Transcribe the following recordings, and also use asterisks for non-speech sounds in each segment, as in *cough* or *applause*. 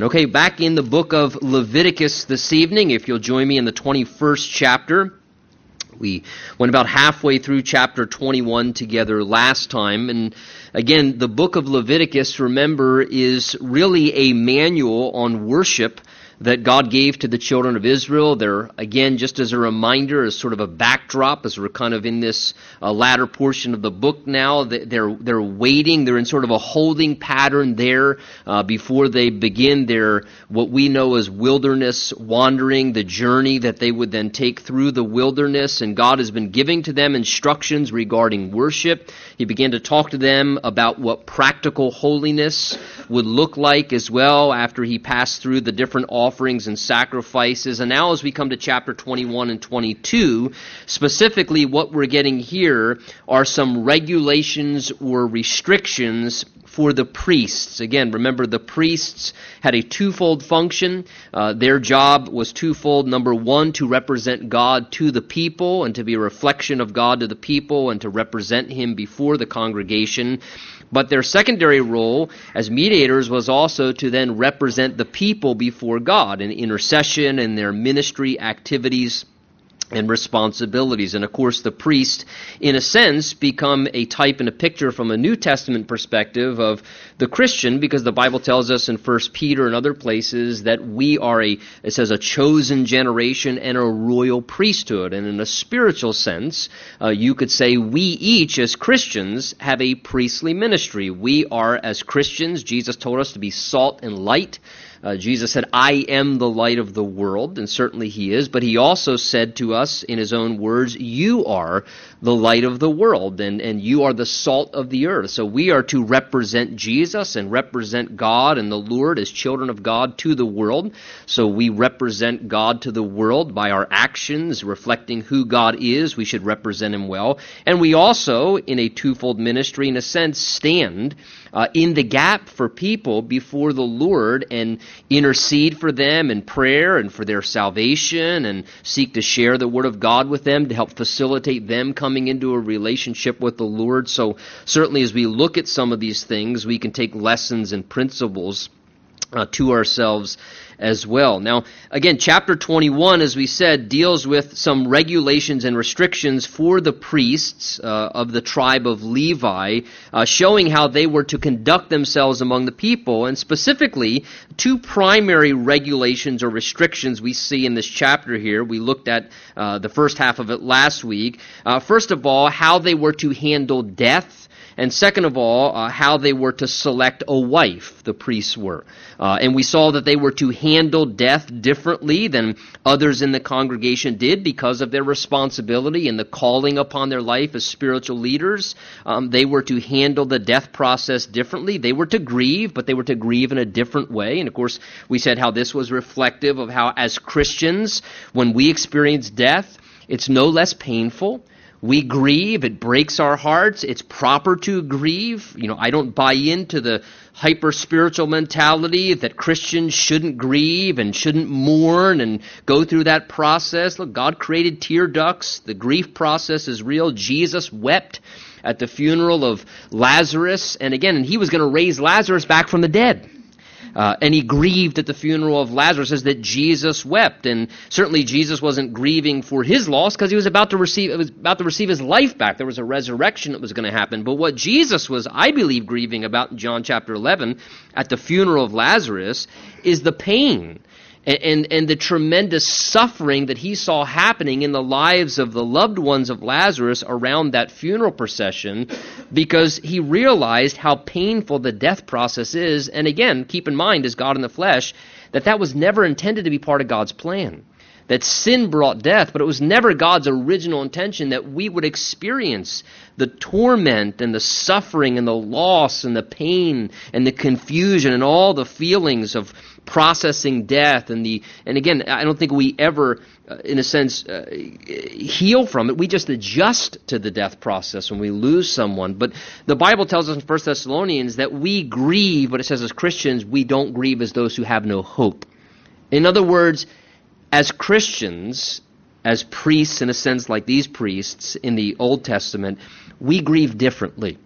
Amen. Okay, back in the book of Leviticus this evening, if you'll join me in the 21st chapter. We went about halfway through chapter 21 together last time. And again, the book of Leviticus, remember, is really a manual on worship that God gave to the children of Israel. They're, again, just as a reminder, as sort of a backdrop, as we're kind of in this uh, latter portion of the book now, they're, they're waiting. They're in sort of a holding pattern there uh, before they begin their, what we know as wilderness wandering, the journey that they would then take through the wilderness. And God has been giving to them instructions regarding worship. He began to talk to them about what practical holiness would look like as well after he passed through the different offerings and sacrifices. And now, as we come to chapter 21 and 22, specifically what we're getting here are some regulations or restrictions for the priests. Again, remember the priests had a twofold function. Uh, their job was twofold. Number one, to represent God to the people and to be a reflection of God to the people and to represent Him before the congregation. But their secondary role as mediators was also to then represent the people before God in intercession and their ministry activities and responsibilities. And of course, the priest, in a sense, become a type and a picture from a New Testament perspective of the Christian, because the Bible tells us in 1 Peter and other places that we are a, it says, a chosen generation and a royal priesthood. And in a spiritual sense, uh, you could say we each, as Christians, have a priestly ministry. We are, as Christians, Jesus told us to be salt and light. Uh, Jesus said, I am the light of the world, and certainly he is, but he also said to us in his own words, You are the light of the world, and, and you are the salt of the earth. So we are to represent Jesus and represent God and the Lord as children of God to the world. So we represent God to the world by our actions, reflecting who God is. We should represent him well. And we also, in a twofold ministry, in a sense, stand uh, in the gap for people before the Lord and intercede for them in prayer and for their salvation and seek to share the Word of God with them to help facilitate them coming into a relationship with the Lord. So, certainly, as we look at some of these things, we can take lessons and principles uh, to ourselves as well. Now, again, chapter 21, as we said, deals with some regulations and restrictions for the priests uh, of the tribe of Levi, uh, showing how they were to conduct themselves among the people. And specifically, two primary regulations or restrictions we see in this chapter here. We looked at uh, the first half of it last week. Uh, first of all, how they were to handle death and second of all, uh, how they were to select a wife, the priests were. Uh, and we saw that they were to handle death differently than others in the congregation did because of their responsibility and the calling upon their life as spiritual leaders. Um, they were to handle the death process differently. They were to grieve, but they were to grieve in a different way. And of course, we said how this was reflective of how, as Christians, when we experience death, it's no less painful. We grieve, it breaks our hearts, it's proper to grieve. You know, I don't buy into the hyper spiritual mentality that Christians shouldn't grieve and shouldn't mourn and go through that process. Look, God created tear ducts. The grief process is real. Jesus wept at the funeral of Lazarus. And again, and he was going to raise Lazarus back from the dead. Uh, and he grieved at the funeral of Lazarus, says that Jesus wept. And certainly Jesus wasn't grieving for his loss because he was about to receive was about to receive his life back. There was a resurrection that was going to happen. But what Jesus was, I believe, grieving about in John chapter 11 at the funeral of Lazarus is the pain and, and, and, the tremendous suffering that he saw happening in the lives of the loved ones of Lazarus around that funeral procession because he realized how painful the death process is. And again, keep in mind, as God in the flesh, that that was never intended to be part of God's plan that sin brought death, but it was never God's original intention that we would experience the torment and the suffering and the loss and the pain and the confusion and all the feelings of processing death and the and again I don't think we ever uh, in a sense uh, heal from it. We just adjust to the death process when we lose someone. But the Bible tells us in 1 Thessalonians that we grieve but it says as Christians we don't grieve as those who have no hope. In other words as Christians, as priests, in a sense like these priests in the Old Testament, we grieve differently.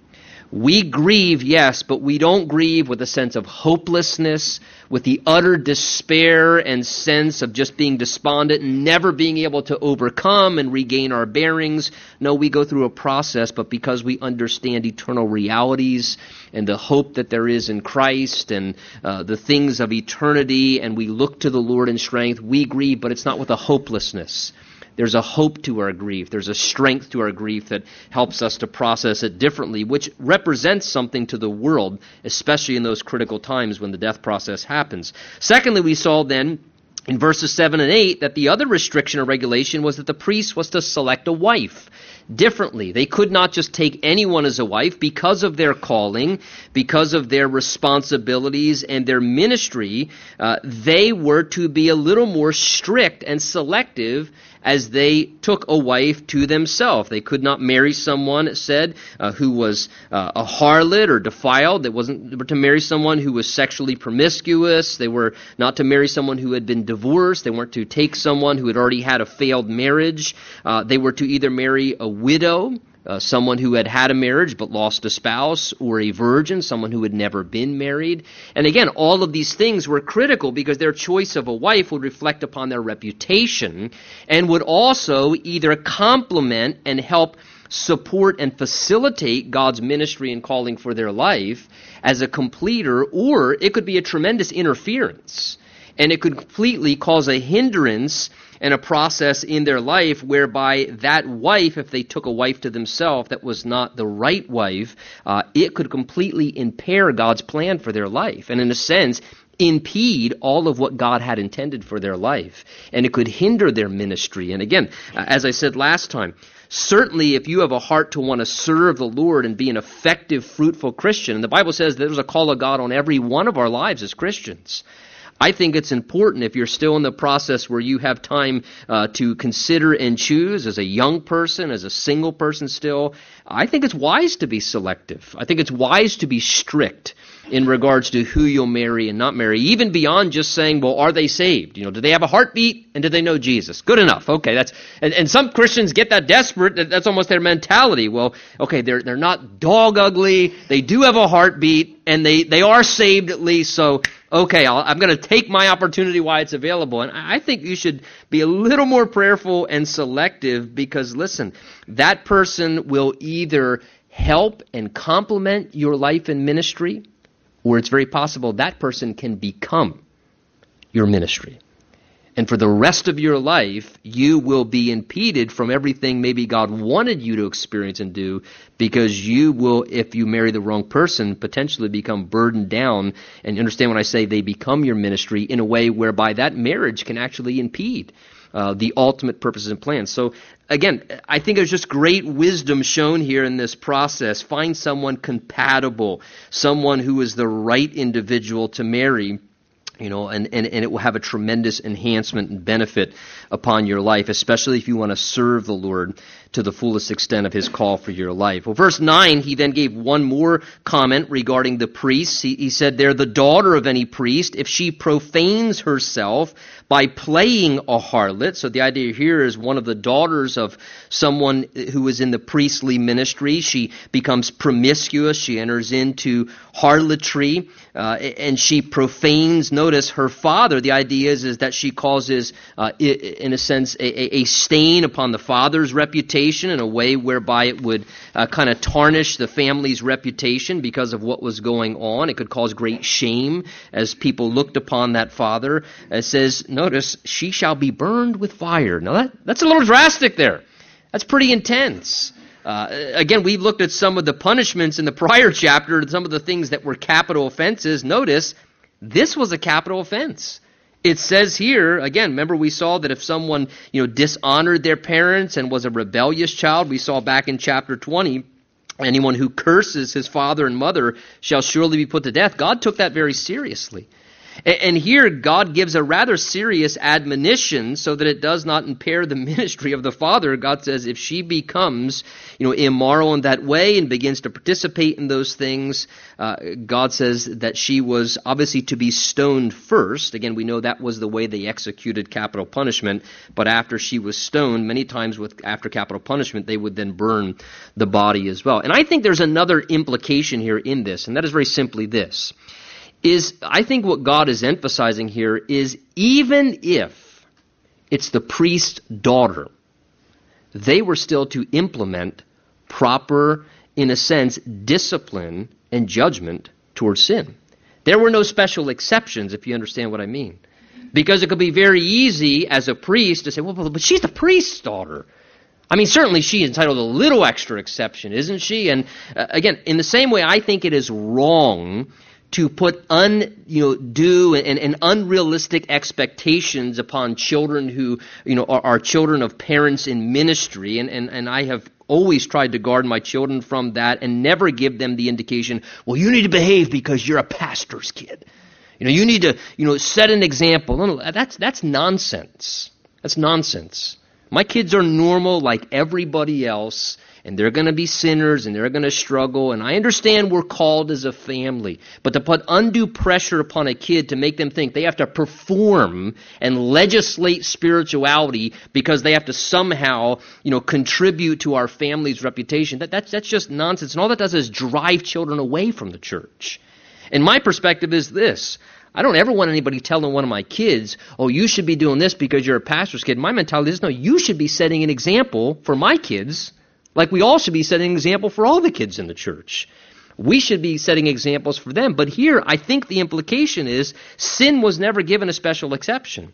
We grieve, yes, but we don't grieve with a sense of hopelessness, with the utter despair and sense of just being despondent and never being able to overcome and regain our bearings. No, we go through a process, but because we understand eternal realities and the hope that there is in Christ and uh, the things of eternity, and we look to the Lord in strength, we grieve, but it's not with a hopelessness. There's a hope to our grief. There's a strength to our grief that helps us to process it differently, which represents something to the world, especially in those critical times when the death process happens. Secondly, we saw then in verses 7 and 8 that the other restriction or regulation was that the priest was to select a wife differently. They could not just take anyone as a wife because of their calling, because of their responsibilities and their ministry. Uh, they were to be a little more strict and selective as they took a wife to themselves. They could not marry someone, it said, uh, who was uh, a harlot or defiled. They wasn't to marry someone who was sexually promiscuous. They were not to marry someone who had been divorced. They weren't to take someone who had already had a failed marriage. Uh, they were to either marry a widow uh, someone who had had a marriage but lost a spouse, or a virgin, someone who had never been married. And again, all of these things were critical because their choice of a wife would reflect upon their reputation and would also either complement and help support and facilitate God's ministry and calling for their life as a completer, or it could be a tremendous interference. And it could completely cause a hindrance and a process in their life whereby that wife, if they took a wife to themselves that was not the right wife, uh, it could completely impair God's plan for their life. And in a sense, impede all of what God had intended for their life. And it could hinder their ministry. And again, as I said last time, certainly if you have a heart to want to serve the Lord and be an effective, fruitful Christian, and the Bible says there's a call of God on every one of our lives as Christians. I think it's important if you're still in the process where you have time uh, to consider and choose as a young person, as a single person still. I think it's wise to be selective. I think it's wise to be strict in regards to who you'll marry and not marry, even beyond just saying, well, are they saved? You know, do they have a heartbeat and do they know Jesus? Good enough. Okay, that's and, and some Christians get that desperate that that's almost their mentality. Well, okay, they're they're not dog ugly, they do have a heartbeat, and they, they are saved at least, so okay, i am going to take my opportunity while it's available. And I think you should be a little more prayerful and selective because, listen, that person will either help and complement your life and ministry, or it's very possible that person can become your ministry. And for the rest of your life, you will be impeded from everything maybe God wanted you to experience and do because you will, if you marry the wrong person, potentially become burdened down. And understand when I say they become your ministry in a way whereby that marriage can actually impede uh, the ultimate purposes and plans. So again, I think there's just great wisdom shown here in this process. Find someone compatible, someone who is the right individual to marry you know, and, and, and it will have a tremendous enhancement and benefit upon your life, especially if you want to serve the Lord to the fullest extent of his call for your life. Well, verse 9, he then gave one more comment regarding the priests. He, he said, They're the daughter of any priest if she profanes herself by playing a harlot. So the idea here is one of the daughters of someone who is in the priestly ministry. She becomes promiscuous. She enters into harlotry, uh, and she profanes, notice, her father. The idea is, is that she causes, uh, in a sense, a, a stain upon the father's reputation in a way whereby it would uh, kind of tarnish the family's reputation because of what was going on. It could cause great shame as people looked upon that father. It says, notice, she shall be burned with fire. Now that, that's a little drastic there. That's pretty intense. Uh, again, we looked at some of the punishments in the prior *laughs* chapter, and some of the things that were capital offenses. Notice, this was a capital offense. It says here again remember we saw that if someone you know dishonored their parents and was a rebellious child we saw back in chapter 20 anyone who curses his father and mother shall surely be put to death. God took that very seriously And here, God gives a rather serious admonition so that it does not impair the *laughs* ministry of the father. God says if she becomes, you know, immoral in that way and begins to participate in those things, uh, God says that she was obviously to be stoned first. Again, we know that was the way they executed capital punishment. But after she was stoned, many times with after capital punishment, they would then burn the body as well. And I think there's another implication here in this, and that is very simply this is I think what God is emphasizing here is even if it's the priest's daughter, they were still to implement proper, in a sense, discipline and judgment towards sin. There were no special exceptions, if you understand what I mean. Because it could be very easy as a priest to say, well, but she's the priest's daughter. I mean, certainly she's entitled to a little extra exception, isn't she? And uh, again, in the same way, I think it is wrong to put un, you know, due and, and unrealistic expectations upon children who, you know, are, are children of parents in ministry. And, and, and I have always tried to guard my children from that and never give them the indication, well, you need to behave because you're a pastor's kid. You know, you need to, you know, set an example. No, no, that's, that's nonsense. That's nonsense. My kids are normal like everybody else and they're going to be sinners and they're going to struggle. And I understand we're called as a family. But to put undue pressure upon a kid to make them think they have to perform and legislate spirituality because they have to somehow, you know, contribute to our family's reputation, that, that's, that's just nonsense. And all that does is drive children away from the church. And my perspective is this. I don't ever want anybody telling one of my kids, oh, you should be doing this because you're a pastor's kid. My mentality is, no, you should be setting an example for my kids like we all should be setting an example for all the kids in the church. We should be setting examples for them. But here, I think the implication is sin was never given a special exception.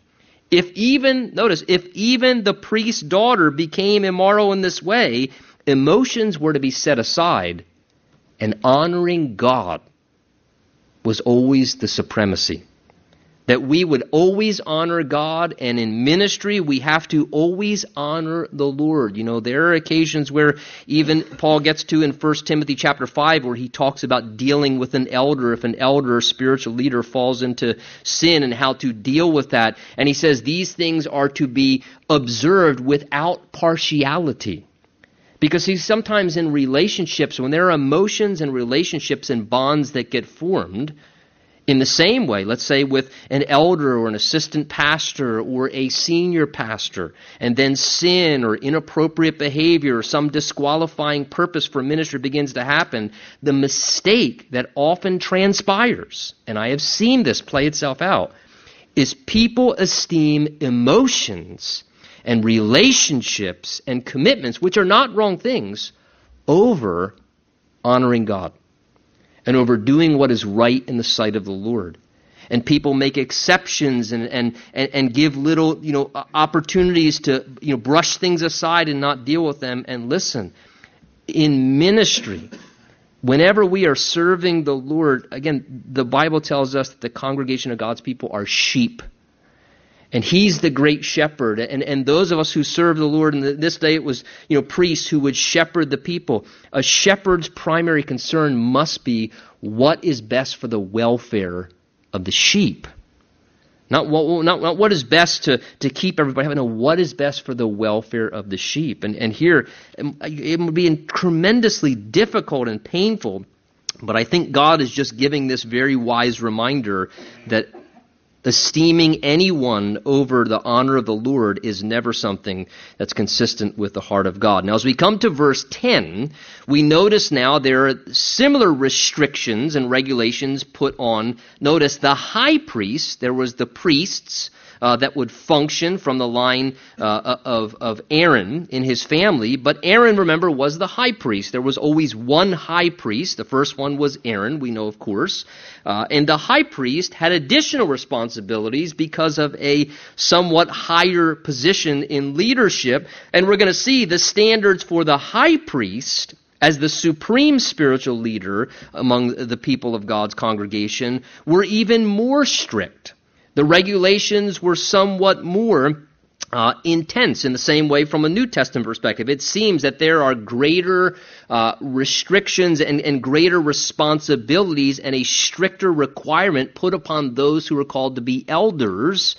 If even, notice, if even the priest's daughter became immoral in this way, emotions were to be set aside, and honoring God was always the supremacy that we would always honor God, and in ministry, we have to always honor the Lord. You know, there are occasions where even Paul gets to in 1 Timothy chapter 5 where he talks about dealing with an elder if an elder or spiritual leader falls into sin and how to deal with that. And he says these things are to be observed without partiality. Because he's sometimes in relationships, when there are emotions and relationships and bonds that get formed, in the same way, let's say with an elder or an assistant pastor or a senior pastor, and then sin or inappropriate behavior or some disqualifying purpose for ministry begins to happen, the mistake that often transpires, and I have seen this play itself out, is people esteem emotions and relationships and commitments, which are not wrong things, over honoring God and over doing what is right in the sight of the Lord. And people make exceptions and, and, and, and give little you know, opportunities to you know, brush things aside and not deal with them. And listen, in ministry, whenever we are serving the Lord, again, the Bible tells us that the congregation of God's people are sheep. And he's the great shepherd. And, and those of us who serve the Lord, and this day it was, you know, priests who would shepherd the people. A shepherd's primary concern must be what is best for the welfare of the sheep. Not what, not, not what is best to, to keep everybody happy. No, what is best for the welfare of the sheep. And, and here, um, it would be tremendously difficult and painful but I think God is just giving this very wise reminder that esteeming anyone over the honor of the Lord is never something that's consistent with the heart of God. Now, as we come to verse 10, we notice now there are similar restrictions and regulations put on. Notice the high priest, there was the priests, uh, that would function from the line uh, of, of Aaron in his family. But Aaron, remember, was the high priest. There was always one high priest. The first one was Aaron, we know, of course. Uh, and the high priest had additional responsibilities because of a somewhat higher position in leadership. And we're going to see the standards for the high priest as the supreme spiritual leader among the people of God's congregation were even more strict. The regulations were somewhat more uh, intense in the same way from a New Testament perspective. It seems that there are greater uh, restrictions and, and greater responsibilities and a stricter requirement put upon those who are called to be elders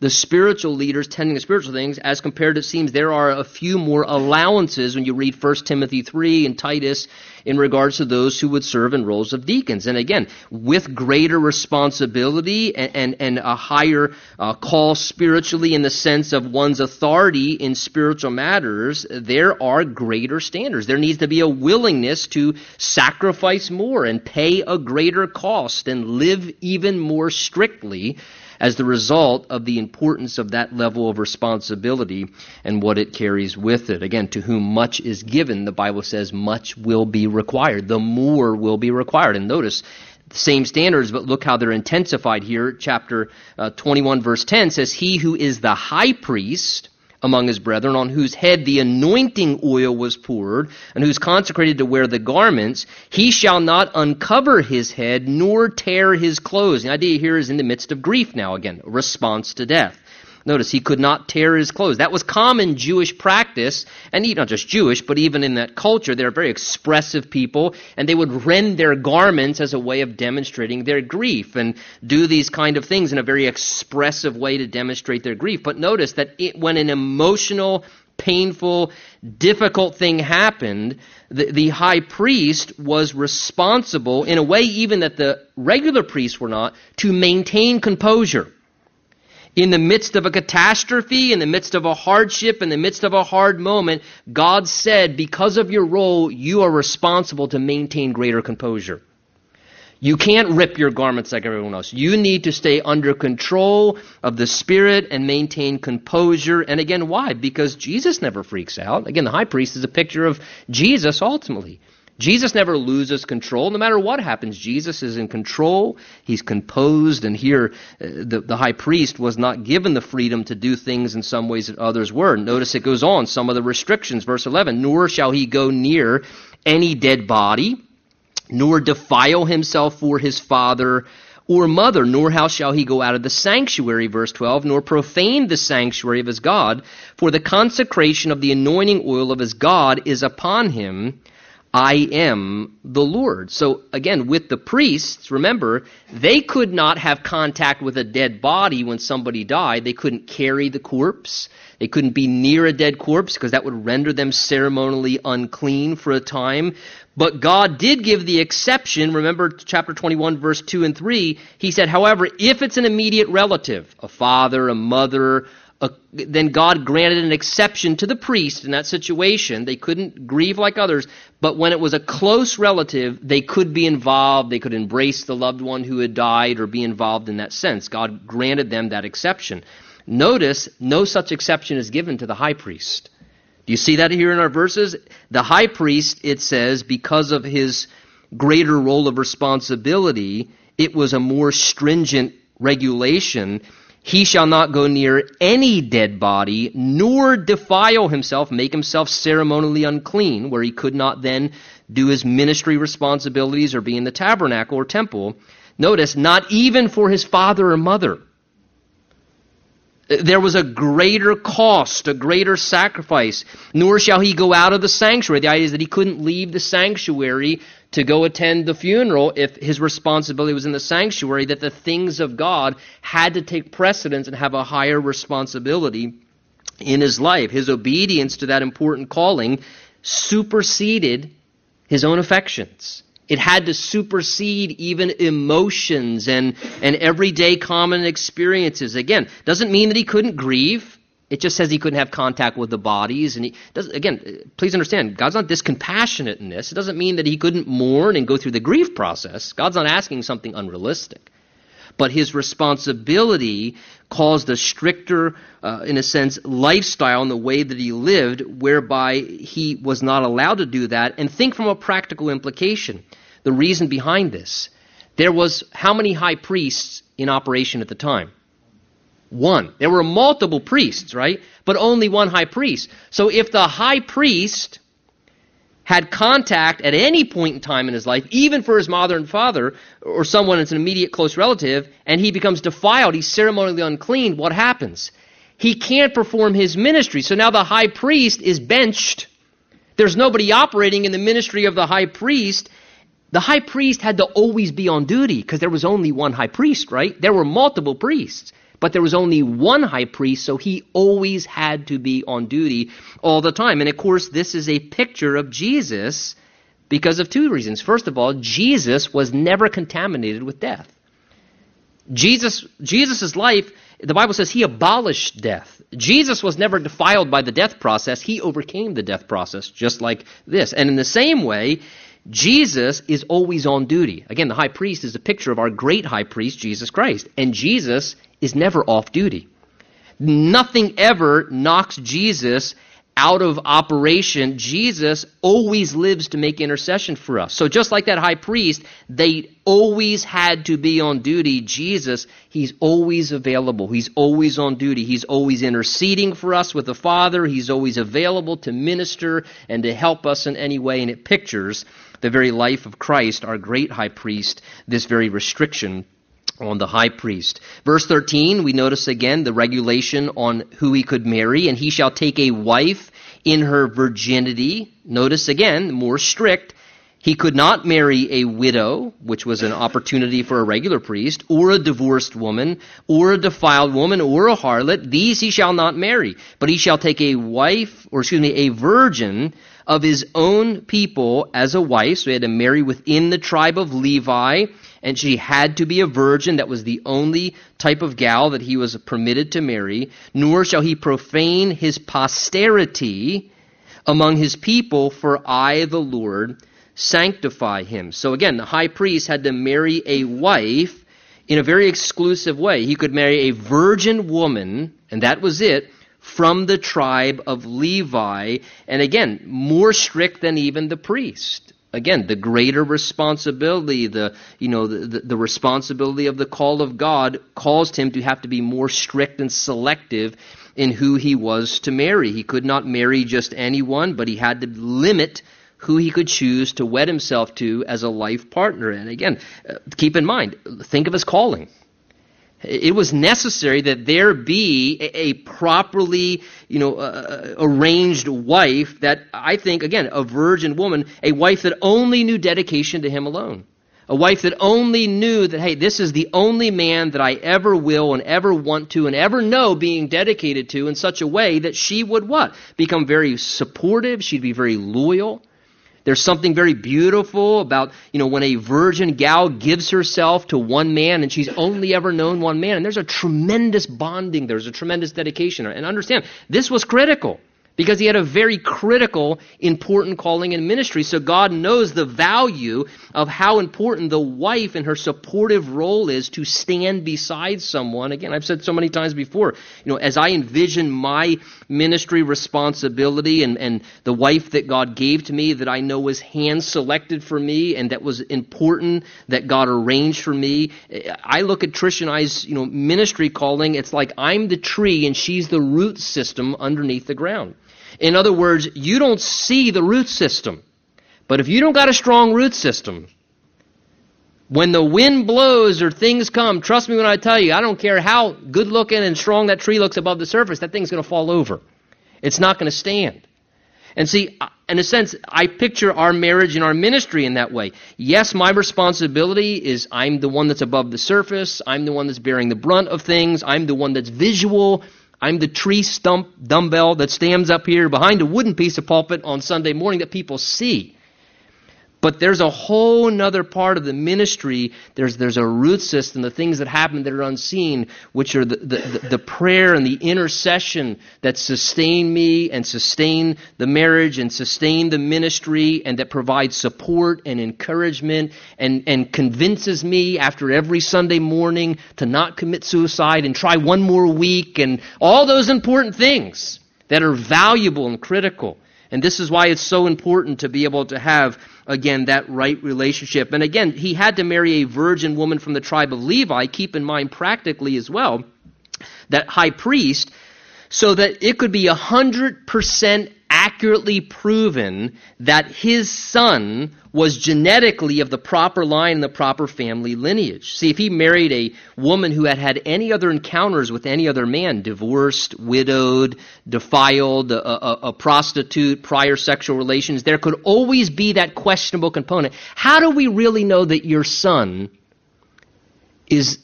the spiritual leaders tending to spiritual things, as compared to it seems there are a few more allowances when you read 1 Timothy 3 and Titus in regards to those who would serve in roles of deacons. And again, with greater responsibility and, and, and a higher uh, call spiritually in the sense of one's authority in spiritual matters, there are greater standards. There needs to be a willingness to sacrifice more and pay a greater cost and live even more strictly as the result of the importance of that level of responsibility and what it carries with it. Again, to whom much is given, the Bible says much will be required. The more will be required. And notice, the same standards, but look how they're intensified here. Chapter uh, 21, verse 10 says, He who is the high priest among his brethren, on whose head the anointing oil was poured, and who's consecrated to wear the garments, he shall not uncover his head, nor tear his clothes. The idea here is in the midst of grief now again, a response to death. Notice he could not tear his clothes. That was common Jewish practice, and not just Jewish, but even in that culture, they're very expressive people, and they would rend their garments as a way of demonstrating their grief and do these kind of things in a very expressive way to demonstrate their grief. But notice that it, when an emotional, painful, difficult thing happened, the, the high priest was responsible, in a way even that the regular priests were not, to maintain composure in the midst of a catastrophe, in the midst of a hardship, in the midst of a hard moment, God said, because of your role, you are responsible to maintain greater composure. You can't rip your garments like everyone else. You need to stay under control of the Spirit and maintain composure. And again, why? Because Jesus never freaks out. Again, the high priest is a picture of Jesus ultimately. Jesus never loses control. No matter what happens, Jesus is in control. He's composed. And here, uh, the, the high priest was not given the freedom to do things in some ways that others were. Notice it goes on, some of the restrictions. Verse 11 Nor shall he go near any dead body, nor defile himself for his father or mother, nor how shall he go out of the sanctuary, verse 12, nor profane the sanctuary of his God, for the consecration of the anointing oil of his God is upon him I am the Lord. So again, with the priests, remember, they could not have contact with a dead body when somebody died. They couldn't carry the corpse. They couldn't be near a dead corpse because that would render them ceremonially unclean for a time. But God did give the exception. Remember chapter 21 verse 2 and 3. He said, however, if it's an immediate relative, a father, a mother, then God granted an exception to the priest in that situation. They couldn't grieve like others, but when it was a close relative, they could be involved. They could embrace the loved one who had died or be involved in that sense. God granted them that exception. Notice, no such exception is given to the high priest. Do you see that here in our verses? The high priest, it says, because of his greater role of responsibility, it was a more stringent regulation he shall not go near any dead body, nor defile himself, make himself ceremonially unclean, where he could not then do his ministry responsibilities or be in the tabernacle or temple. Notice, not even for his father or mother. There was a greater cost, a greater sacrifice. Nor shall he go out of the sanctuary. The idea is that he couldn't leave the sanctuary to go attend the funeral if his responsibility was in the sanctuary, that the things of God had to take precedence and have a higher responsibility in his life. His obedience to that important calling superseded his own affections. It had to supersede even emotions and, and everyday common experiences. Again, doesn't mean that he couldn't grieve. It just says he couldn't have contact with the bodies. And he does again, please understand, God's not discompassionate in this. It doesn't mean that he couldn't mourn and go through the grief process. God's not asking something unrealistic. But his responsibility caused a stricter, uh, in a sense, lifestyle in the way that he lived, whereby he was not allowed to do that. And think from a practical implication. The reason behind this. There was how many high priests in operation at the time? One. There were multiple priests, right? But only one high priest. So if the high priest had contact at any point in time in his life, even for his mother and father, or someone that's an immediate close relative, and he becomes defiled, he's ceremonially unclean, what happens? he can't perform his ministry. So now the high priest is benched. There's nobody operating in the ministry of the high priest. The high priest had to always be on duty because there was only one high priest, right? There were multiple priests, but there was only one high priest, so he always had to be on duty all the time. And of course, this is a picture of Jesus because of two reasons. First of all, Jesus was never contaminated with death. Jesus Jesus' life the Bible says he abolished death. Jesus was never defiled by the death process. He overcame the death process, just like this. And in the same way, Jesus is always on duty. Again, the high priest is a picture of our great high priest, Jesus Christ. And Jesus is never off duty. Nothing ever knocks Jesus out of operation, Jesus always lives to make intercession for us. So just like that high priest, they always had to be on duty. Jesus, he's always available. He's always on duty. He's always interceding for us with the Father. He's always available to minister and to help us in any way. And it pictures the very life of Christ, our great high priest, this very restriction on the high priest. Verse 13, we notice again the regulation on who he could marry, and he shall take a wife in her virginity. Notice again, more strict. He could not marry a widow, which was an opportunity for a regular priest, or a divorced woman, or a defiled woman, or a harlot. These he shall not marry. But he shall take a wife, or excuse me, a virgin of his own people as a wife. So he had to marry within the tribe of Levi and she had to be a virgin. That was the only type of gal that he was permitted to marry. Nor shall he profane his posterity among his people, for I, the Lord, sanctify him. So again, the high priest had to marry a wife in a very exclusive way. He could marry a virgin woman, and that was it, from the tribe of Levi. And again, more strict than even the priest again the greater responsibility the you know the, the, the, responsibility of the call of god caused him to have to be more strict and selective in who he was to marry. He could not marry just anyone but he had to limit who he could choose to wed himself to as a life partner. And again uh, keep in mind think of his calling it was necessary that there be a, properly, you know, uh, arranged wife that I think, again, a virgin woman, a wife that only knew dedication to him alone. A wife that only knew that, hey, this is the only man that I ever will and ever want to and ever know being dedicated to in such a way that she would what? Become very supportive. She'd be very loyal. There's something very beautiful about, you know, when a virgin gal gives herself to one man and she's only ever known one man. And there's a tremendous bonding, there's a tremendous dedication. And understand, this was critical because he had a very critical, important calling in ministry. So God knows the value of how important the wife and her supportive role is to stand beside someone. Again, I've said so many times before, you know, as I envision my ministry responsibility and, and the wife that God gave to me that I know was hand selected for me and that was important that God arranged for me. I look at Trish and I's, you know, ministry calling. It's like I'm the tree and she's the root system underneath the ground. In other words, you don't see the root system. But if you don't got a strong root system, when the wind blows or things come, trust me when I tell you, I don't care how good looking and strong that tree looks above the surface, that thing's going to fall over. It's not going to stand. And see, in a sense, I picture our marriage and our ministry in that way. Yes, my responsibility is I'm the one that's above the surface. I'm the one that's bearing the brunt of things. I'm the one that's visual. I'm the tree stump dumbbell that stands up here behind a wooden piece of pulpit on Sunday morning that people see. But there's a whole other part of the ministry. There's, there's a root system, the things that happen that are unseen, which are the, the, the prayer and the intercession that sustain me and sustain the marriage and sustain the ministry and that provide support and encouragement and, and convinces me after every Sunday morning to not commit suicide and try one more week and all those important things that are valuable and critical. And this is why it's so important to be able to have again, that right relationship. And again, he had to marry a virgin woman from the tribe of Levi. Keep in mind practically as well that high priest, so that it could be 100% accurately proven that his son was genetically of the proper line and the proper family lineage. See, if he married a woman who had had any other encounters with any other man, divorced, widowed, defiled, a, a, a prostitute, prior sexual relations, there could always be that questionable component. How do we really know that your son is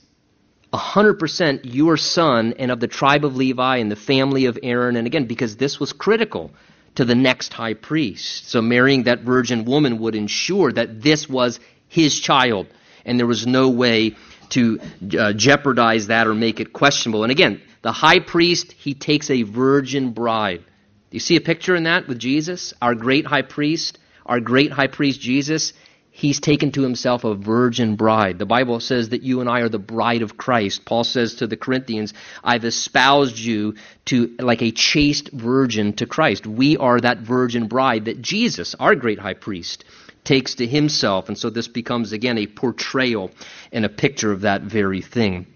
100% your son and of the tribe of Levi and the family of Aaron? And again, because this was critical to the next high priest. So marrying that virgin woman would ensure that this was his child, and there was no way to uh, jeopardize that or make it questionable. And again, the high priest, he takes a virgin bride. Do you see a picture in that with Jesus? Our great high priest, our great high priest Jesus, he's taken to himself a virgin bride. The Bible says that you and I are the bride of Christ. Paul says to the Corinthians, I've espoused you to like a chaste virgin to Christ. We are that virgin bride that Jesus, our great high priest, takes to himself. And so this becomes again a portrayal and a picture of that very thing.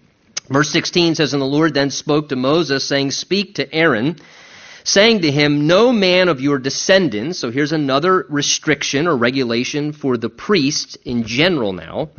Verse 16 says, And the Lord then spoke to Moses, saying, Speak to Aaron saying to him, No man of your descendants, so here's another restriction or regulation for the priests in general now.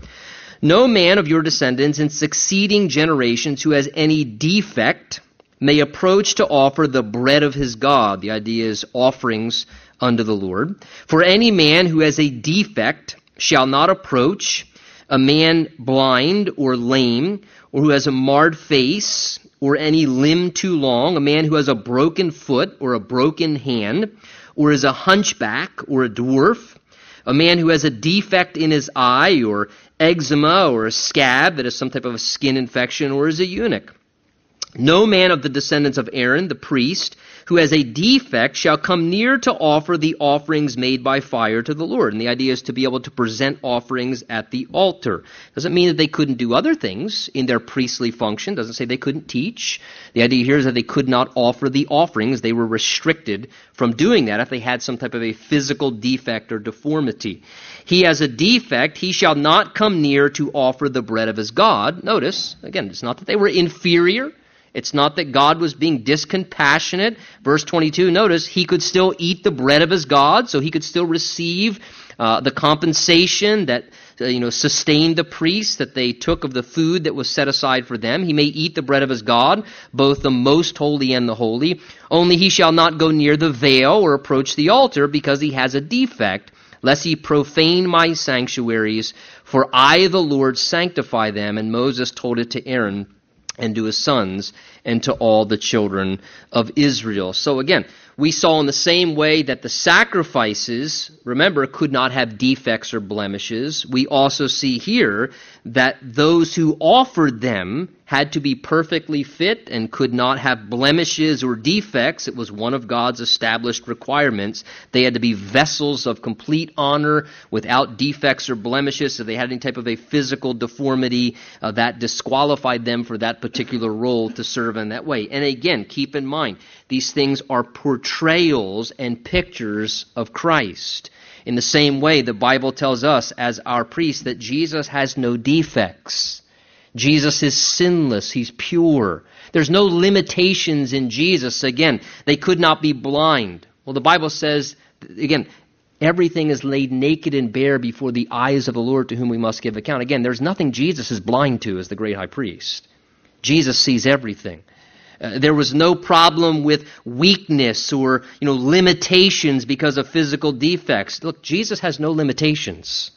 No man of your descendants in succeeding generations who has any defect may approach to offer the bread of his God. The idea is offerings unto the Lord. For any man who has a defect shall not approach a man blind or lame, or who has a marred face, or any limb too long, a man who has a broken foot or a broken hand, or is a hunchback or a dwarf, a man who has a defect in his eye, or eczema, or a scab that is some type of a skin infection, or is a eunuch. No man of the descendants of Aaron, the priest, who has a defect shall come near to offer the offerings made by fire to the Lord. And the idea is to be able to present offerings at the altar. Doesn't mean that they couldn't do other things in their priestly function. Doesn't say they couldn't teach. The idea here is that they could not offer the offerings. They were restricted from doing that if they had some type of a physical defect or deformity. He has a defect, he shall not come near to offer the bread of his God. Notice, again, it's not that they were inferior. It's not that God was being discompassionate. Verse 22, notice, he could still eat the bread of his God, so he could still receive uh, the compensation that uh, you know sustained the priests that they took of the food that was set aside for them. He may eat the bread of his God, both the most holy and the holy. Only he shall not go near the veil or approach the altar because he has a defect, lest he profane my sanctuaries. For I, the Lord, sanctify them. And Moses told it to Aaron and to his sons and to all the children of Israel. So again, we saw in the same way that the sacrifices, remember, could not have defects or blemishes. We also see here that those who offered them had to be perfectly fit and could not have blemishes or defects. It was one of God's established requirements. They had to be vessels of complete honor without defects or blemishes. So they had any type of a physical deformity uh, that disqualified them for that particular role to serve in that way. And again, keep in mind, these things are portrayals and pictures of Christ. In the same way, the Bible tells us as our priest that Jesus has no defects. Jesus is sinless. He's pure. There's no limitations in Jesus. Again, they could not be blind. Well, the Bible says, again, everything is laid naked and bare before the eyes of the Lord to whom we must give account. Again, there's nothing Jesus is blind to as the great high priest. Jesus sees everything. Uh, there was no problem with weakness or you know limitations because of physical defects. Look, Jesus has no limitations.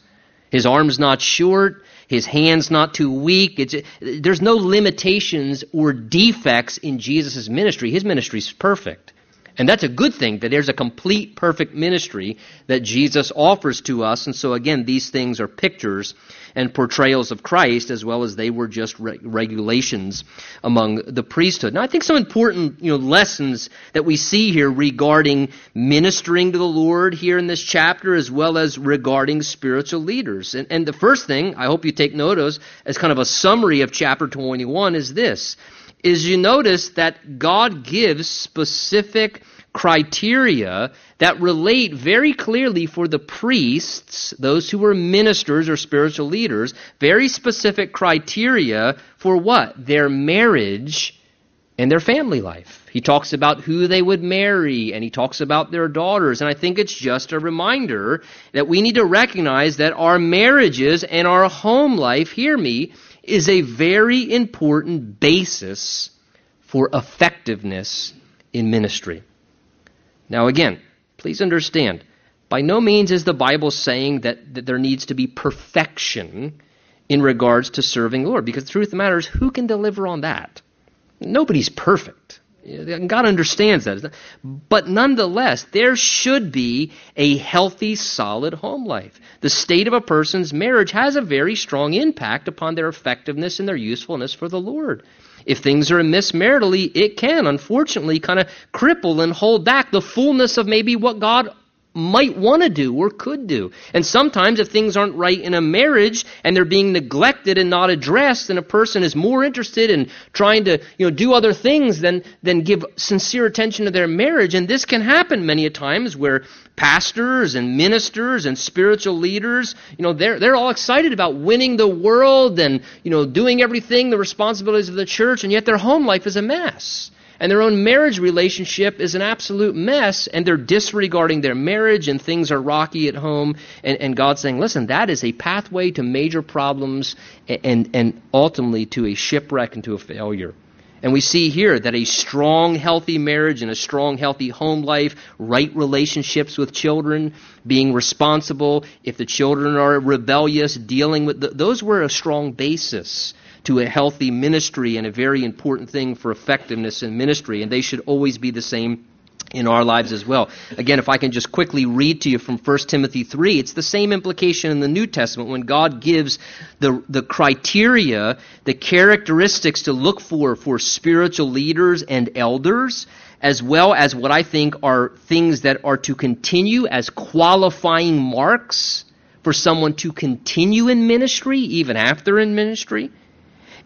His arm's not short. His hand's not too weak. It's, there's no limitations or defects in Jesus' ministry. His ministry is perfect. And that's a good thing that there's a complete, perfect ministry that Jesus offers to us. And so, again, these things are pictures and portrayals of Christ as well as they were just re- regulations among the priesthood. Now, I think some important you know, lessons that we see here regarding ministering to the Lord here in this chapter as well as regarding spiritual leaders. And, and the first thing I hope you take note of as kind of a summary of chapter 21 is this is you notice that God gives specific criteria that relate very clearly for the priests, those who were ministers or spiritual leaders, very specific criteria for what? Their marriage and their family life. He talks about who they would marry, and he talks about their daughters. And I think it's just a reminder that we need to recognize that our marriages and our home life, hear me, is a very important basis for effectiveness in ministry. Now, again, please understand, by no means is the Bible saying that, that there needs to be perfection in regards to serving the Lord, because the truth of the matter is, who can deliver on that? Nobody's perfect. God understands that. But nonetheless, there should be a healthy, solid home life. The state of a person's marriage has a very strong impact upon their effectiveness and their usefulness for the Lord. If things are amiss maritally, it can, unfortunately, kind of cripple and hold back the fullness of maybe what God might want to do or could do. And sometimes if things aren't right in a marriage and they're being neglected and not addressed, then a person is more interested in trying to, you know, do other things than, than give sincere attention to their marriage. And this can happen many a times where pastors and ministers and spiritual leaders, you know, they're, they're all excited about winning the world and, you know, doing everything, the responsibilities of the church, and yet their home life is a mess and their own marriage relationship is an absolute mess, and they're disregarding their marriage, and things are rocky at home, and, and God's saying, listen, that is a pathway to major problems and, and, ultimately to a shipwreck and to a failure. And we see here that a strong, healthy marriage and a strong, healthy home life, right relationships with children, being responsible, if the children are rebellious, dealing with those were a strong basis to a healthy ministry and a very important thing for effectiveness in ministry. And they should always be the same in our lives as well. Again, if I can just quickly read to you from 1 Timothy 3, it's the same implication in the New Testament when God gives the, the criteria, the characteristics to look for for spiritual leaders and elders, as well as what I think are things that are to continue as qualifying marks for someone to continue in ministry, even after in ministry.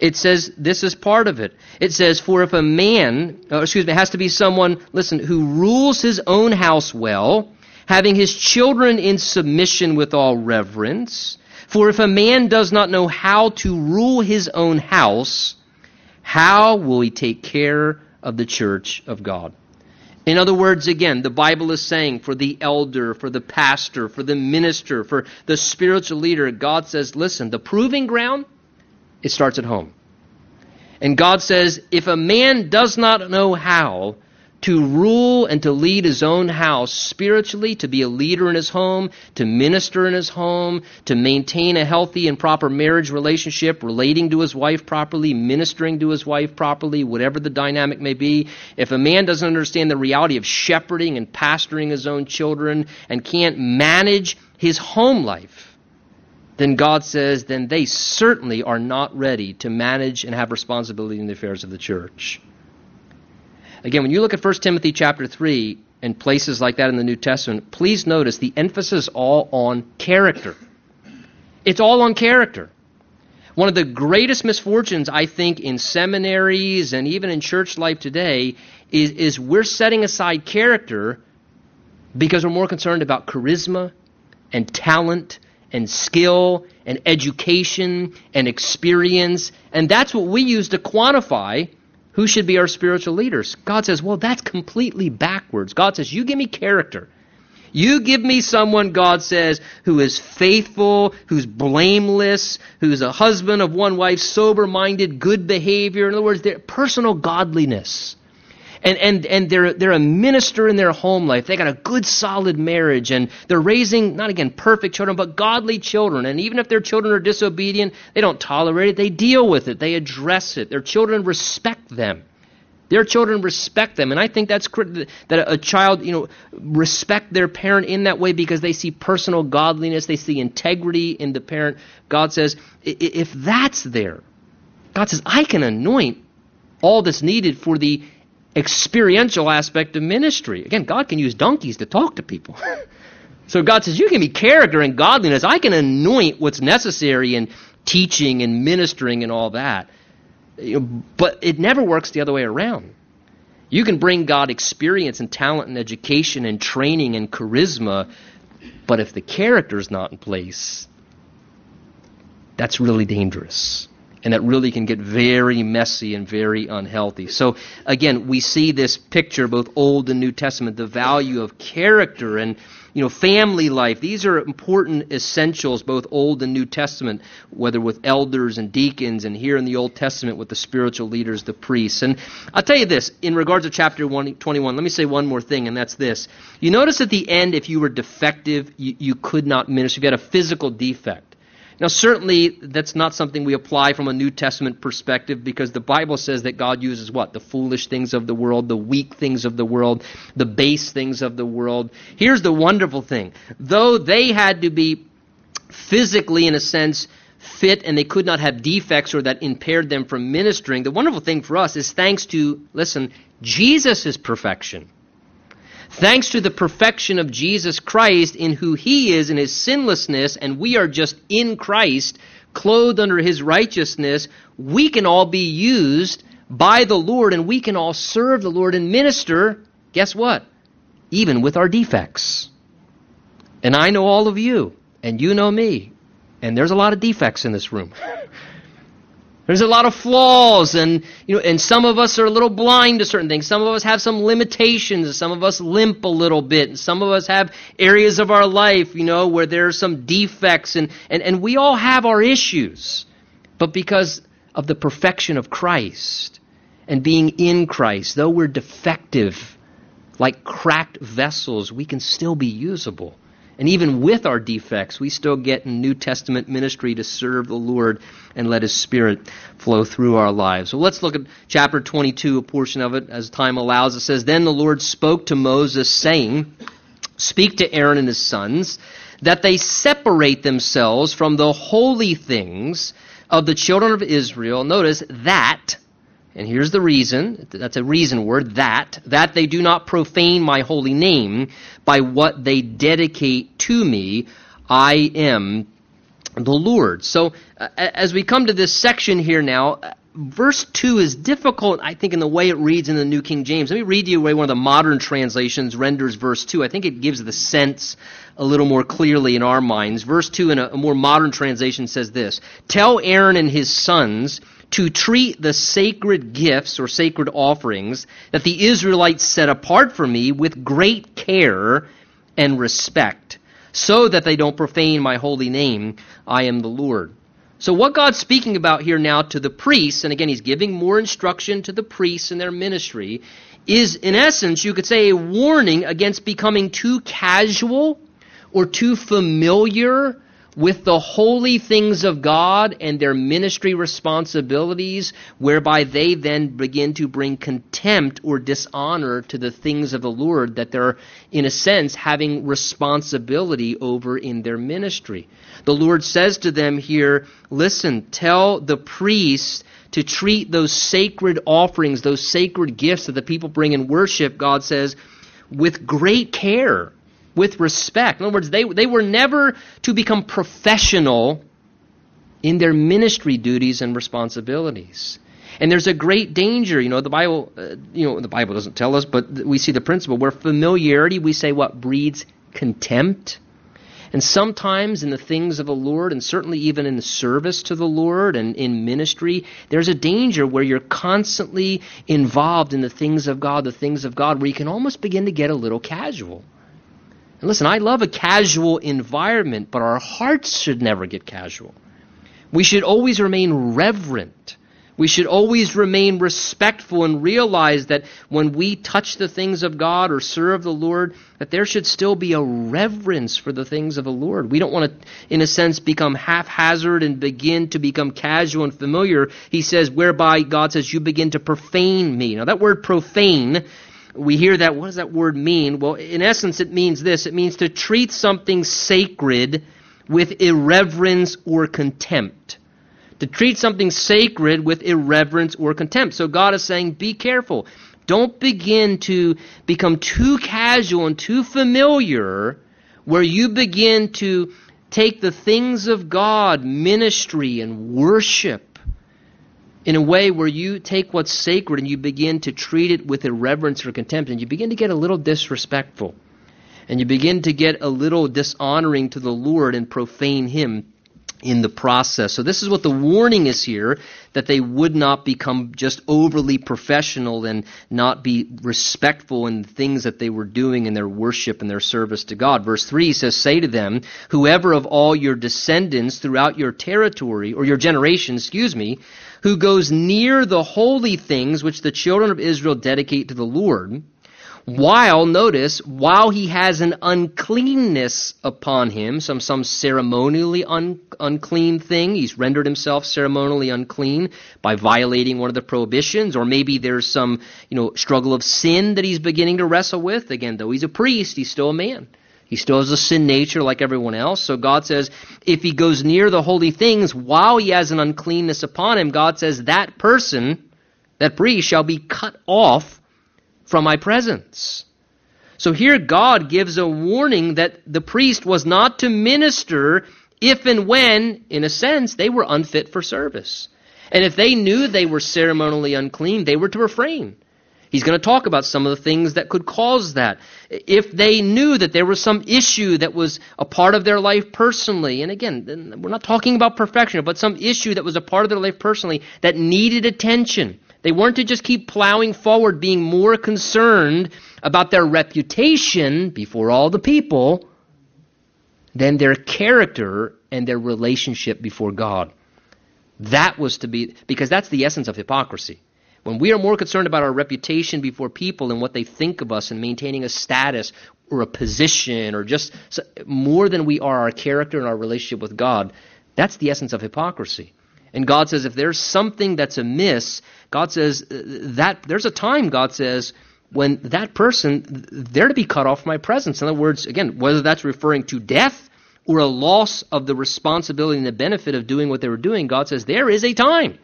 It says this is part of it. It says, For if a man, uh, excuse me, it has to be someone, listen, who rules his own house well, having his children in submission with all reverence. For if a man does not know how to rule his own house, how will he take care of the church of God? In other words, again, the Bible is saying for the elder, for the pastor, for the minister, for the spiritual leader, God says, listen, the proving ground it starts at home. And God says, if a man does not know how to rule and to lead his own house spiritually, to be a leader in his home, to minister in his home, to maintain a healthy and proper marriage relationship, relating to his wife properly, ministering to his wife properly, whatever the dynamic may be, if a man doesn't understand the reality of shepherding and pastoring his own children and can't manage his home life, then God says, then they certainly are not ready to manage and have responsibility in the affairs of the church. Again, when you look at 1 Timothy chapter 3 and places like that in the New Testament, please notice the emphasis all on character. It's all on character. One of the greatest misfortunes, I think, in seminaries and even in church life today is, is we're setting aside character because we're more concerned about charisma and talent and skill and education and experience. And that's what we use to quantify who should be our spiritual leaders. God says, well, that's completely backwards. God says, you give me character. You give me someone, God says, who is faithful, who's blameless, who's a husband of one wife, sober minded, good behavior. In other words, their personal godliness and, and, and they're, they're a minister in their home life. They got a good, solid marriage, and they're raising, not again perfect children, but godly children. And even if their children are disobedient, they don't tolerate it. They deal with it, they address it. Their children respect them. Their children respect them, and I think that's critical. That a child, you know, respect their parent in that way because they see personal godliness, they see integrity in the parent. God says, if that's there, God says, I can anoint all that's needed for the experiential aspect of ministry. Again, God can use donkeys to talk to people. *laughs* so God says, You give me character and godliness. I can anoint what's necessary in teaching and ministering and all that. But it never works the other way around. You can bring God experience and talent and education and training and charisma, but if the character is not in place, that's really dangerous. And that really can get very messy and very unhealthy. So, again, we see this picture, both Old and New Testament, the value of character and you know, family life. These are important essentials, both Old and New Testament, whether with elders and deacons, and here in the Old Testament with the spiritual leaders, the priests. And I'll tell you this, in regards to chapter 21, let me say one more thing, and that's this. You notice at the end, if you were defective, you, you could not minister. You had a physical defect. Now, certainly, that's not something we apply from a New Testament perspective because the Bible says that God uses what? The foolish things of the world, the weak things of the world, the base things of the world. Here's the wonderful thing. Though they had to be physically, in a sense, fit and they could not have defects or that impaired them from ministering, the wonderful thing for us is thanks to, listen, Jesus' perfection. Thanks to the perfection of Jesus Christ in who he is in his sinlessness, and we are just in Christ, clothed under his righteousness, we can all be used by the Lord and we can all serve the Lord and minister, guess what? Even with our defects. And I know all of you, and you know me, and there's a lot of defects in this room. *laughs* There's a lot of flaws, and you know, and some of us are a little blind to certain things. Some of us have some limitations. Some of us limp a little bit. And some of us have areas of our life, you know, where there are some defects, and, and, and we all have our issues. But because of the perfection of Christ and being in Christ, though we're defective, like cracked vessels, we can still be usable. And even with our defects, we still get in New Testament ministry to serve the Lord and let His Spirit flow through our lives. So let's look at chapter 22, a portion of it as time allows. It says, Then the Lord spoke to Moses, saying, Speak to Aaron and his sons, that they separate themselves from the holy things of the children of Israel. Notice that and here's the reason. That's a reason word, that. That they do not profane my holy name by what they dedicate to me. I am the Lord. So, uh, as we come to this section here now, uh, verse 2 is difficult, I think, in the way it reads in the New King James. Let me read you the way one of the modern translations renders verse 2. I think it gives the sense a little more clearly in our minds. Verse 2 in a, a more modern translation says this Tell Aaron and his sons to treat the sacred gifts or sacred offerings that the Israelites set apart for me with great care and respect, so that they don't profane my holy name. I am the Lord. So, what God's speaking about here now to the priests, and again, He's giving more instruction to the priests in their ministry, is in essence, you could say, a warning against becoming too casual or too familiar with the holy things of God and their ministry responsibilities, whereby they then begin to bring contempt or dishonor to the things of the Lord that they're, in a sense, having responsibility over in their ministry. The Lord says to them here, listen, tell the priests to treat those sacred offerings, those sacred gifts that the people bring in worship, God says, with great care with respect. In other words, they, they were never to become professional in their ministry duties and responsibilities. And there's a great danger, you know, the Bible, uh, you know, the Bible doesn't tell us, but we see the principle where familiarity, we say what breeds contempt. And sometimes in the things of the Lord, and certainly even in the service to the Lord and in ministry, there's a danger where you're constantly involved in the things of God, the things of God, where you can almost begin to get a little casual. And listen, I love a casual environment, but our hearts should never get casual. We should always remain reverent. We should always remain respectful and realize that when we touch the things of God or serve the Lord, that there should still be a reverence for the things of the Lord. We don't want to, in a sense, become haphazard and begin to become casual and familiar. He says, whereby God says, you begin to profane me. Now, that word profane we hear that. What does that word mean? Well, in essence, it means this it means to treat something sacred with irreverence or contempt. To treat something sacred with irreverence or contempt. So God is saying, be careful. Don't begin to become too casual and too familiar where you begin to take the things of God, ministry and worship, in a way where you take what's sacred and you begin to treat it with irreverence or contempt, and you begin to get a little disrespectful. And you begin to get a little dishonoring to the Lord and profane Him in the process. So this is what the warning is here that they would not become just overly professional and not be respectful in the things that they were doing in their worship and their service to God. Verse 3 says, Say to them, whoever of all your descendants throughout your territory, or your generation, excuse me, who goes near the holy things which the children of Israel dedicate to the Lord, while, notice, while he has an uncleanness upon him, some, some ceremonially un, unclean thing, he's rendered himself ceremonially unclean by violating one of the prohibitions, or maybe there's some, you know, struggle of sin that he's beginning to wrestle with. Again, though he's a priest, he's still a man. He still has a sin nature like everyone else. So God says, if he goes near the holy things while he has an uncleanness upon him, God says that person, that priest, shall be cut off from my presence. So here God gives a warning that the priest was not to minister if and when, in a sense, they were unfit for service. And if they knew they were ceremonially unclean, they were to refrain. He's going to talk about some of the things that could cause that. If they knew that there was some issue that was a part of their life personally, and again, we're not talking about perfection, but some issue that was a part of their life personally that needed attention, they weren't to just keep plowing forward, being more concerned about their reputation before all the people than their character and their relationship before God. That was to be, because that's the essence of hypocrisy. When we are more concerned about our reputation before people and what they think of us and maintaining a status or a position or just more than we are our character and our relationship with God, that's the essence of hypocrisy. And God says if there's something that's amiss, God says uh, that there's a time, God says, when that person, they're to be cut off from my presence. In other words, again, whether that's referring to death or a loss of the responsibility and the benefit of doing what they were doing, God says there is a time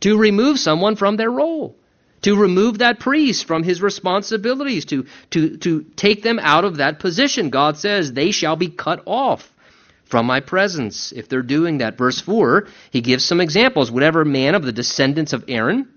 to remove someone from their role, to remove that priest from his responsibilities, to, to, to take them out of that position. God says they shall be cut off from my presence if they're doing that. Verse 4, he gives some examples. Whatever man of the descendants of Aaron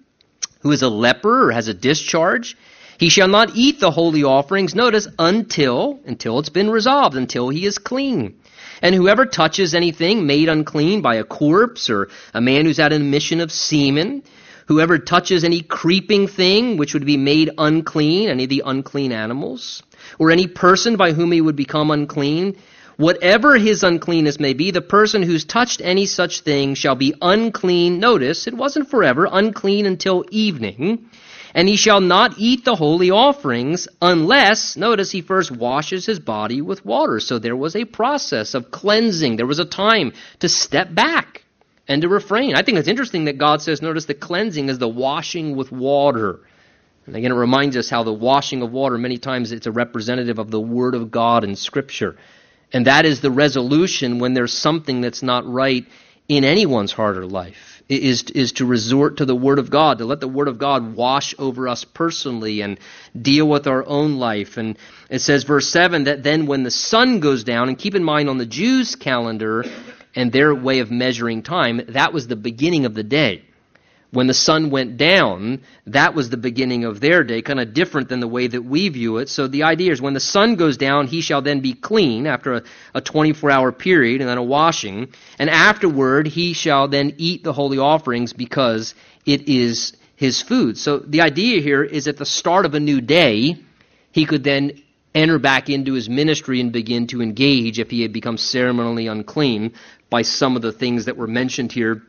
who is a leper or has a discharge, he shall not eat the holy offerings, notice, until, until it's been resolved, until he is clean. And whoever touches anything made unclean by a corpse or a man who's had an emission of semen, whoever touches any creeping thing which would be made unclean, any of the unclean animals, or any person by whom he would become unclean, Whatever his uncleanness may be, the person who's touched any such thing shall be unclean. Notice, it wasn't forever, unclean until evening. And he shall not eat the holy offerings unless, notice, he first washes his body with water. So there was a process of cleansing. There was a time to step back and to refrain. I think it's interesting that God says, notice, the cleansing is the washing with water. And again, it reminds us how the washing of water, many times it's a representative of the Word of God in Scripture. And that is the resolution when there's something that's not right in anyone's heart or life, is, is to resort to the Word of God, to let the Word of God wash over us personally and deal with our own life. And it says, verse 7, that then when the sun goes down, and keep in mind on the Jews' calendar and their way of measuring time, that was the beginning of the day when the sun went down, that was the beginning of their day, kind of different than the way that we view it. So the idea is when the sun goes down, he shall then be clean after a, a 24 hour period and then a washing. And afterward, he shall then eat the holy offerings because it is his food. So the idea here is at the start of a new day, he could then enter back into his ministry and begin to engage if he had become ceremonially unclean by some of the things that were mentioned here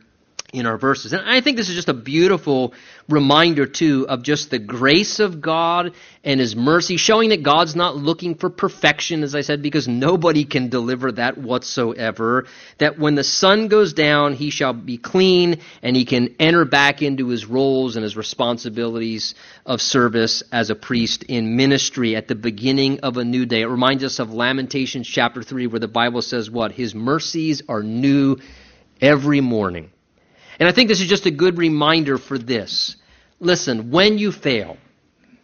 in our verses. And I think this is just a beautiful reminder, too, of just the grace of God and His mercy, showing that God's not looking for perfection, as I said, because nobody can deliver that whatsoever. That when the sun goes down, He shall be clean and He can enter back into His roles and His responsibilities of service as a priest in ministry at the beginning of a new day. It reminds us of Lamentations chapter 3, where the Bible says what? His mercies are new every morning. And I think this is just a good reminder for this. Listen, when you fail,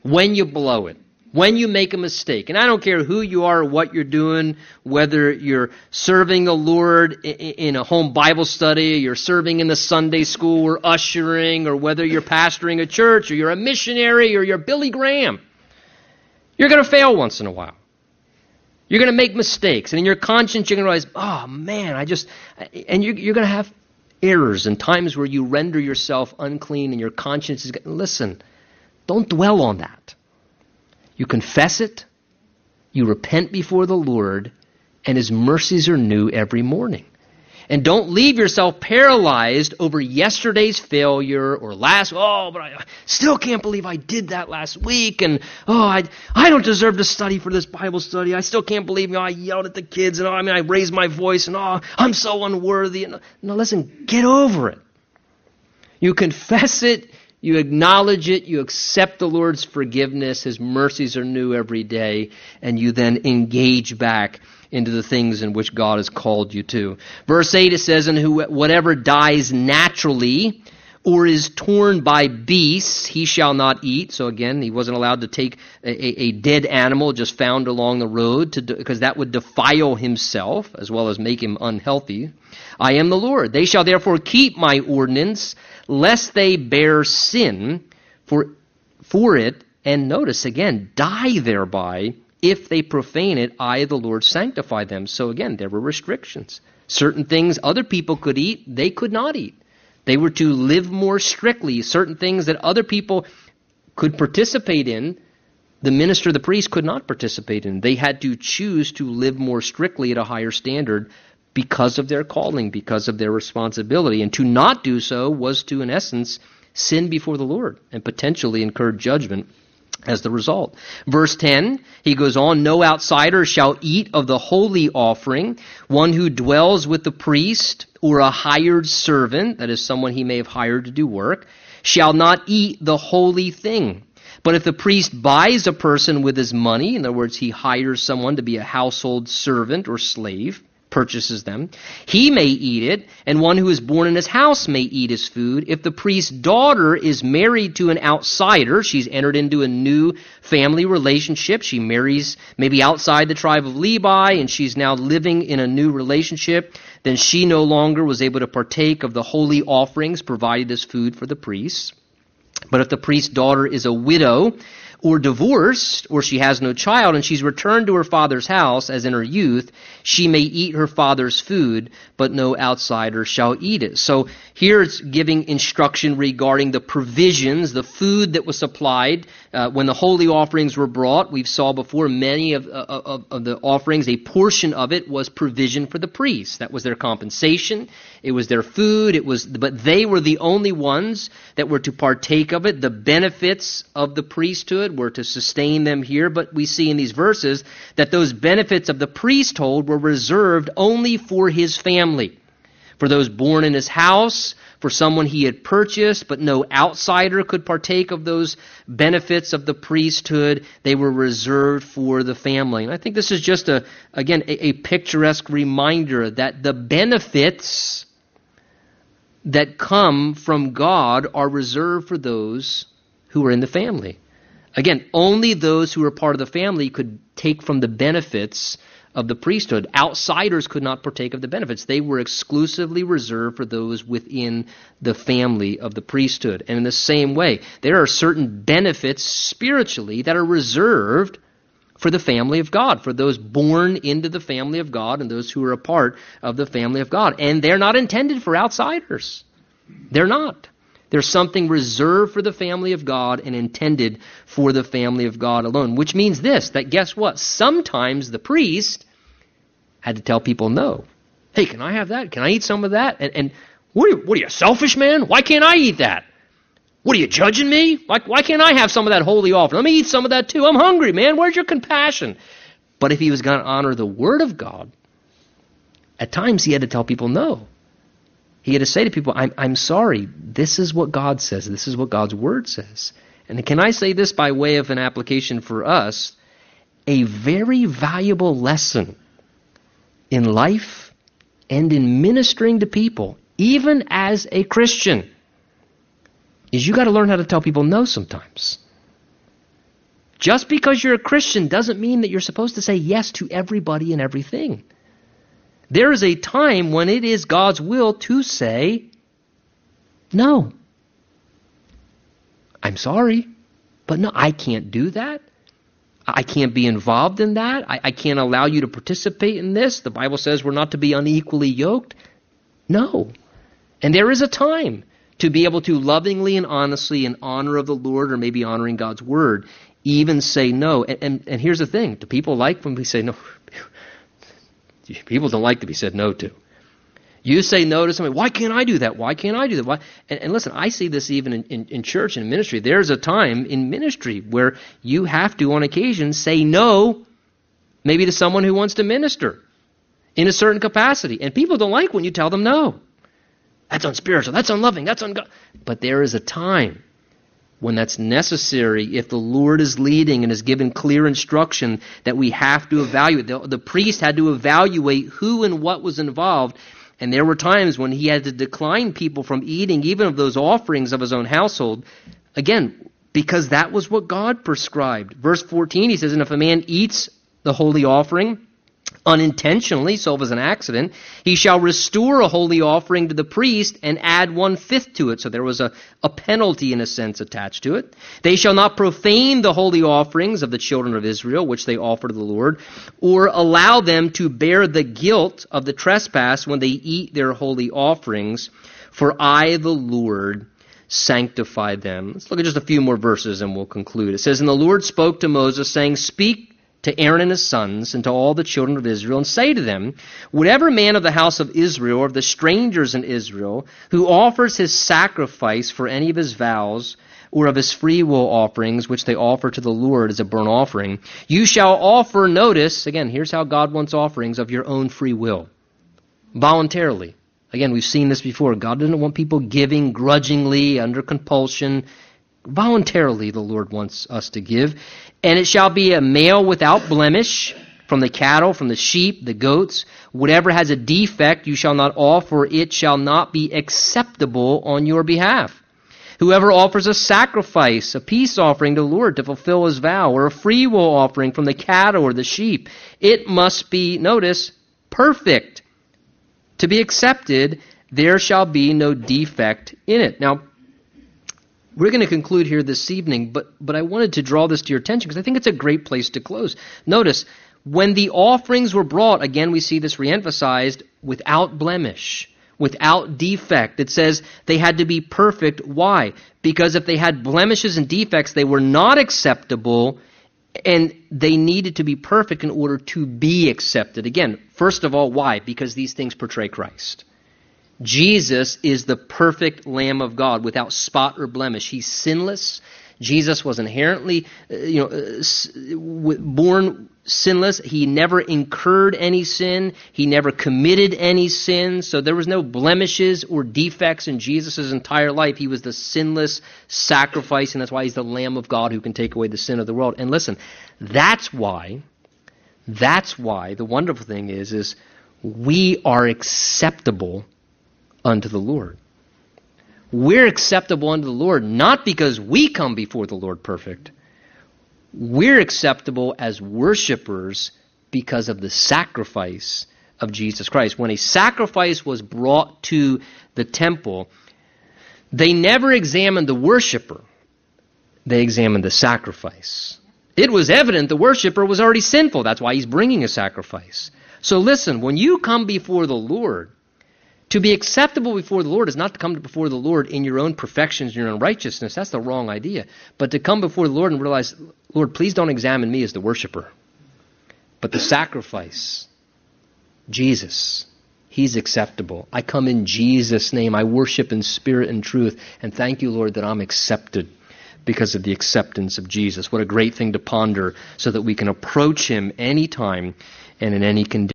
when you blow it, when you make a mistake, and I don't care who you are or what you're doing, whether you're serving the Lord in a home Bible study, you're serving in the Sunday school or ushering, or whether you're pastoring a church, or you're a missionary, or you're Billy Graham, you're going to fail once in a while. You're going to make mistakes. And in your conscience, you're going to realize, oh, man, I just. And you're, you're going to have errors and times where you render yourself unclean and your conscience is. Listen, don't dwell on that. You confess it, you repent before the Lord, and His mercies are new every morning. And don't leave yourself paralyzed over yesterday's failure or last, oh, but I still can't believe I did that last week. And, oh, I, I don't deserve to study for this Bible study. I still can't believe, you know, I yelled at the kids and, oh, I mean, I raised my voice and, oh, I'm so unworthy. And, no, listen, get over it. You confess it. You acknowledge it, you accept the Lord's forgiveness, His mercies are new every day, and you then engage back into the things in which God has called you to. Verse 8 it says, And who, whatever dies naturally or is torn by beasts, he shall not eat. So again, he wasn't allowed to take a, a dead animal just found along the road because that would defile himself as well as make him unhealthy. I am the Lord. They shall therefore keep my ordinance, lest they bear sin for, for it, and notice again, die thereby if they profane it, I, the Lord, sanctify them. So again, there were restrictions. Certain things other people could eat, they could not eat. They were to live more strictly. Certain things that other people could participate in, the minister, the priest, could not participate in. They had to choose to live more strictly at a higher standard because of their calling, because of their responsibility. And to not do so was to, in essence, sin before the Lord and potentially incur judgment as the result. Verse 10, he goes on, No outsider shall eat of the holy offering. One who dwells with the priest or a hired servant, that is someone he may have hired to do work, shall not eat the holy thing. But if the priest buys a person with his money, in other words, he hires someone to be a household servant or slave, purchases them. He may eat it, and one who is born in his house may eat his food. If the priest's daughter is married to an outsider, she's entered into a new family relationship. She marries maybe outside the tribe of Levi, and she's now living in a new relationship. Then she no longer was able to partake of the holy offerings provided as food for the priests. But if the priest's daughter is a widow, or divorced, or she has no child, and she's returned to her father's house, as in her youth, she may eat her father's food, but no outsider shall eat it. So here it's giving instruction regarding the provisions, the food that was supplied uh, when the holy offerings were brought. We've saw before many of, uh, of, of the offerings, a portion of it was provision for the priests. That was their compensation. It was their food. It was, but they were the only ones that were to partake of it. The benefits of the priesthood were to sustain them here. But we see in these verses that those benefits of the priesthood were reserved only for his family for those born in his house, for someone he had purchased, but no outsider could partake of those benefits of the priesthood. They were reserved for the family. And I think this is just a, again, a, a picturesque reminder that the benefits that come from God are reserved for those who are in the family. Again, only those who are part of the family could take from the benefits of the priesthood. Outsiders could not partake of the benefits. They were exclusively reserved for those within the family of the priesthood. And in the same way, there are certain benefits spiritually that are reserved for the family of God, for those born into the family of God and those who are a part of the family of God. And they're not intended for outsiders. They're not. There's something reserved for the family of God and intended for the family of God alone. Which means this that guess what? Sometimes the priest had to tell people no. Hey, can I have that? Can I eat some of that? And, and what, are you, what are you, selfish man? Why can't I eat that? What are you judging me? Why, why can't I have some of that holy offering? Let me eat some of that too. I'm hungry, man. Where's your compassion? But if he was going to honor the Word of God, at times he had to tell people no. He had to say to people, I'm, I'm sorry, this is what God says. This is what God's Word says. And can I say this by way of an application for us? A very valuable lesson in life and in ministering to people, even as a Christian, is you got to learn how to tell people no sometimes. Just because you're a Christian doesn't mean that you're supposed to say yes to everybody and everything. There is a time when it is God's will to say no. I'm sorry, but no, I can't do that. I can't be involved in that. I, I can't allow you to participate in this. The Bible says we're not to be unequally yoked. No. And there is a time to be able to lovingly and honestly, in honor of the Lord or maybe honoring God's word, even say no. And, and, and here's the thing do people like when we say no? *laughs* People don't like to be said no to. You say no to somebody, why can't I do that? Why can't I do that? Why? And, and listen, I see this even in, in, in church and ministry. There's a time in ministry where you have to, on occasion, say no, maybe to someone who wants to minister in a certain capacity. And people don't like when you tell them no. That's unspiritual. That's unloving. That's ungod. But there is a time when that's necessary if the Lord is leading and is given clear instruction that we have to evaluate. The, the priest had to evaluate who and what was involved and there were times when he had to decline people from eating even of those offerings of his own household. Again, because that was what God prescribed. Verse 14, he says, And if a man eats the holy offering, unintentionally, so was an accident, he shall restore a holy offering to the priest and add one fifth to it. So there was a, a penalty, in a sense, attached to it. They shall not profane the holy offerings of the children of Israel, which they offer to the Lord, or allow them to bear the guilt of the trespass when they eat their holy offerings. For I, the Lord, sanctify them. Let's look at just a few more verses and we'll conclude. It says, And the Lord spoke to Moses, saying, Speak to Aaron and his sons and to all the children of Israel and say to them, Whatever man of the house of Israel or of the strangers in Israel who offers his sacrifice for any of his vows or of his free will offerings which they offer to the Lord as a burnt offering, you shall offer, notice, again, here's how God wants offerings of your own free will, voluntarily. Again, we've seen this before. God doesn't want people giving grudgingly, under compulsion. Voluntarily, the Lord wants us to give. And it shall be a male without blemish from the cattle, from the sheep, the goats. Whatever has a defect you shall not offer, it shall not be acceptable on your behalf. Whoever offers a sacrifice, a peace offering to the Lord to fulfill his vow, or a free will offering from the cattle or the sheep, it must be, notice, perfect. To be accepted, there shall be no defect in it. Now, we're going to conclude here this evening, but, but I wanted to draw this to your attention because I think it's a great place to close. Notice, when the offerings were brought, again we see this reemphasized, without blemish, without defect. It says they had to be perfect. Why? Because if they had blemishes and defects, they were not acceptable and they needed to be perfect in order to be accepted. Again, first of all, why? Because these things portray Christ. Jesus is the perfect Lamb of God without spot or blemish. He's sinless. Jesus was inherently, uh, you know, uh, born sinless. He never incurred any sin. He never committed any sin. So there was no blemishes or defects in Jesus' entire life. He was the sinless sacrifice, and that's why he's the Lamb of God who can take away the sin of the world. And listen, that's why, that's why the wonderful thing is, is we are acceptable unto the Lord. We're acceptable unto the Lord not because we come before the Lord perfect. We're acceptable as worshipers because of the sacrifice of Jesus Christ. When a sacrifice was brought to the temple, they never examined the worshiper, they examined the sacrifice. It was evident the worshiper was already sinful. That's why he's bringing a sacrifice. So listen, when you come before the Lord, to be acceptable before the Lord is not to come before the Lord in your own perfections, your own righteousness. That's the wrong idea. But to come before the Lord and realize, Lord, please don't examine me as the worshiper, but the sacrifice, Jesus. He's acceptable. I come in Jesus' name. I worship in spirit and truth. And thank you, Lord, that I'm accepted because of the acceptance of Jesus. What a great thing to ponder so that we can approach Him anytime and in any condition.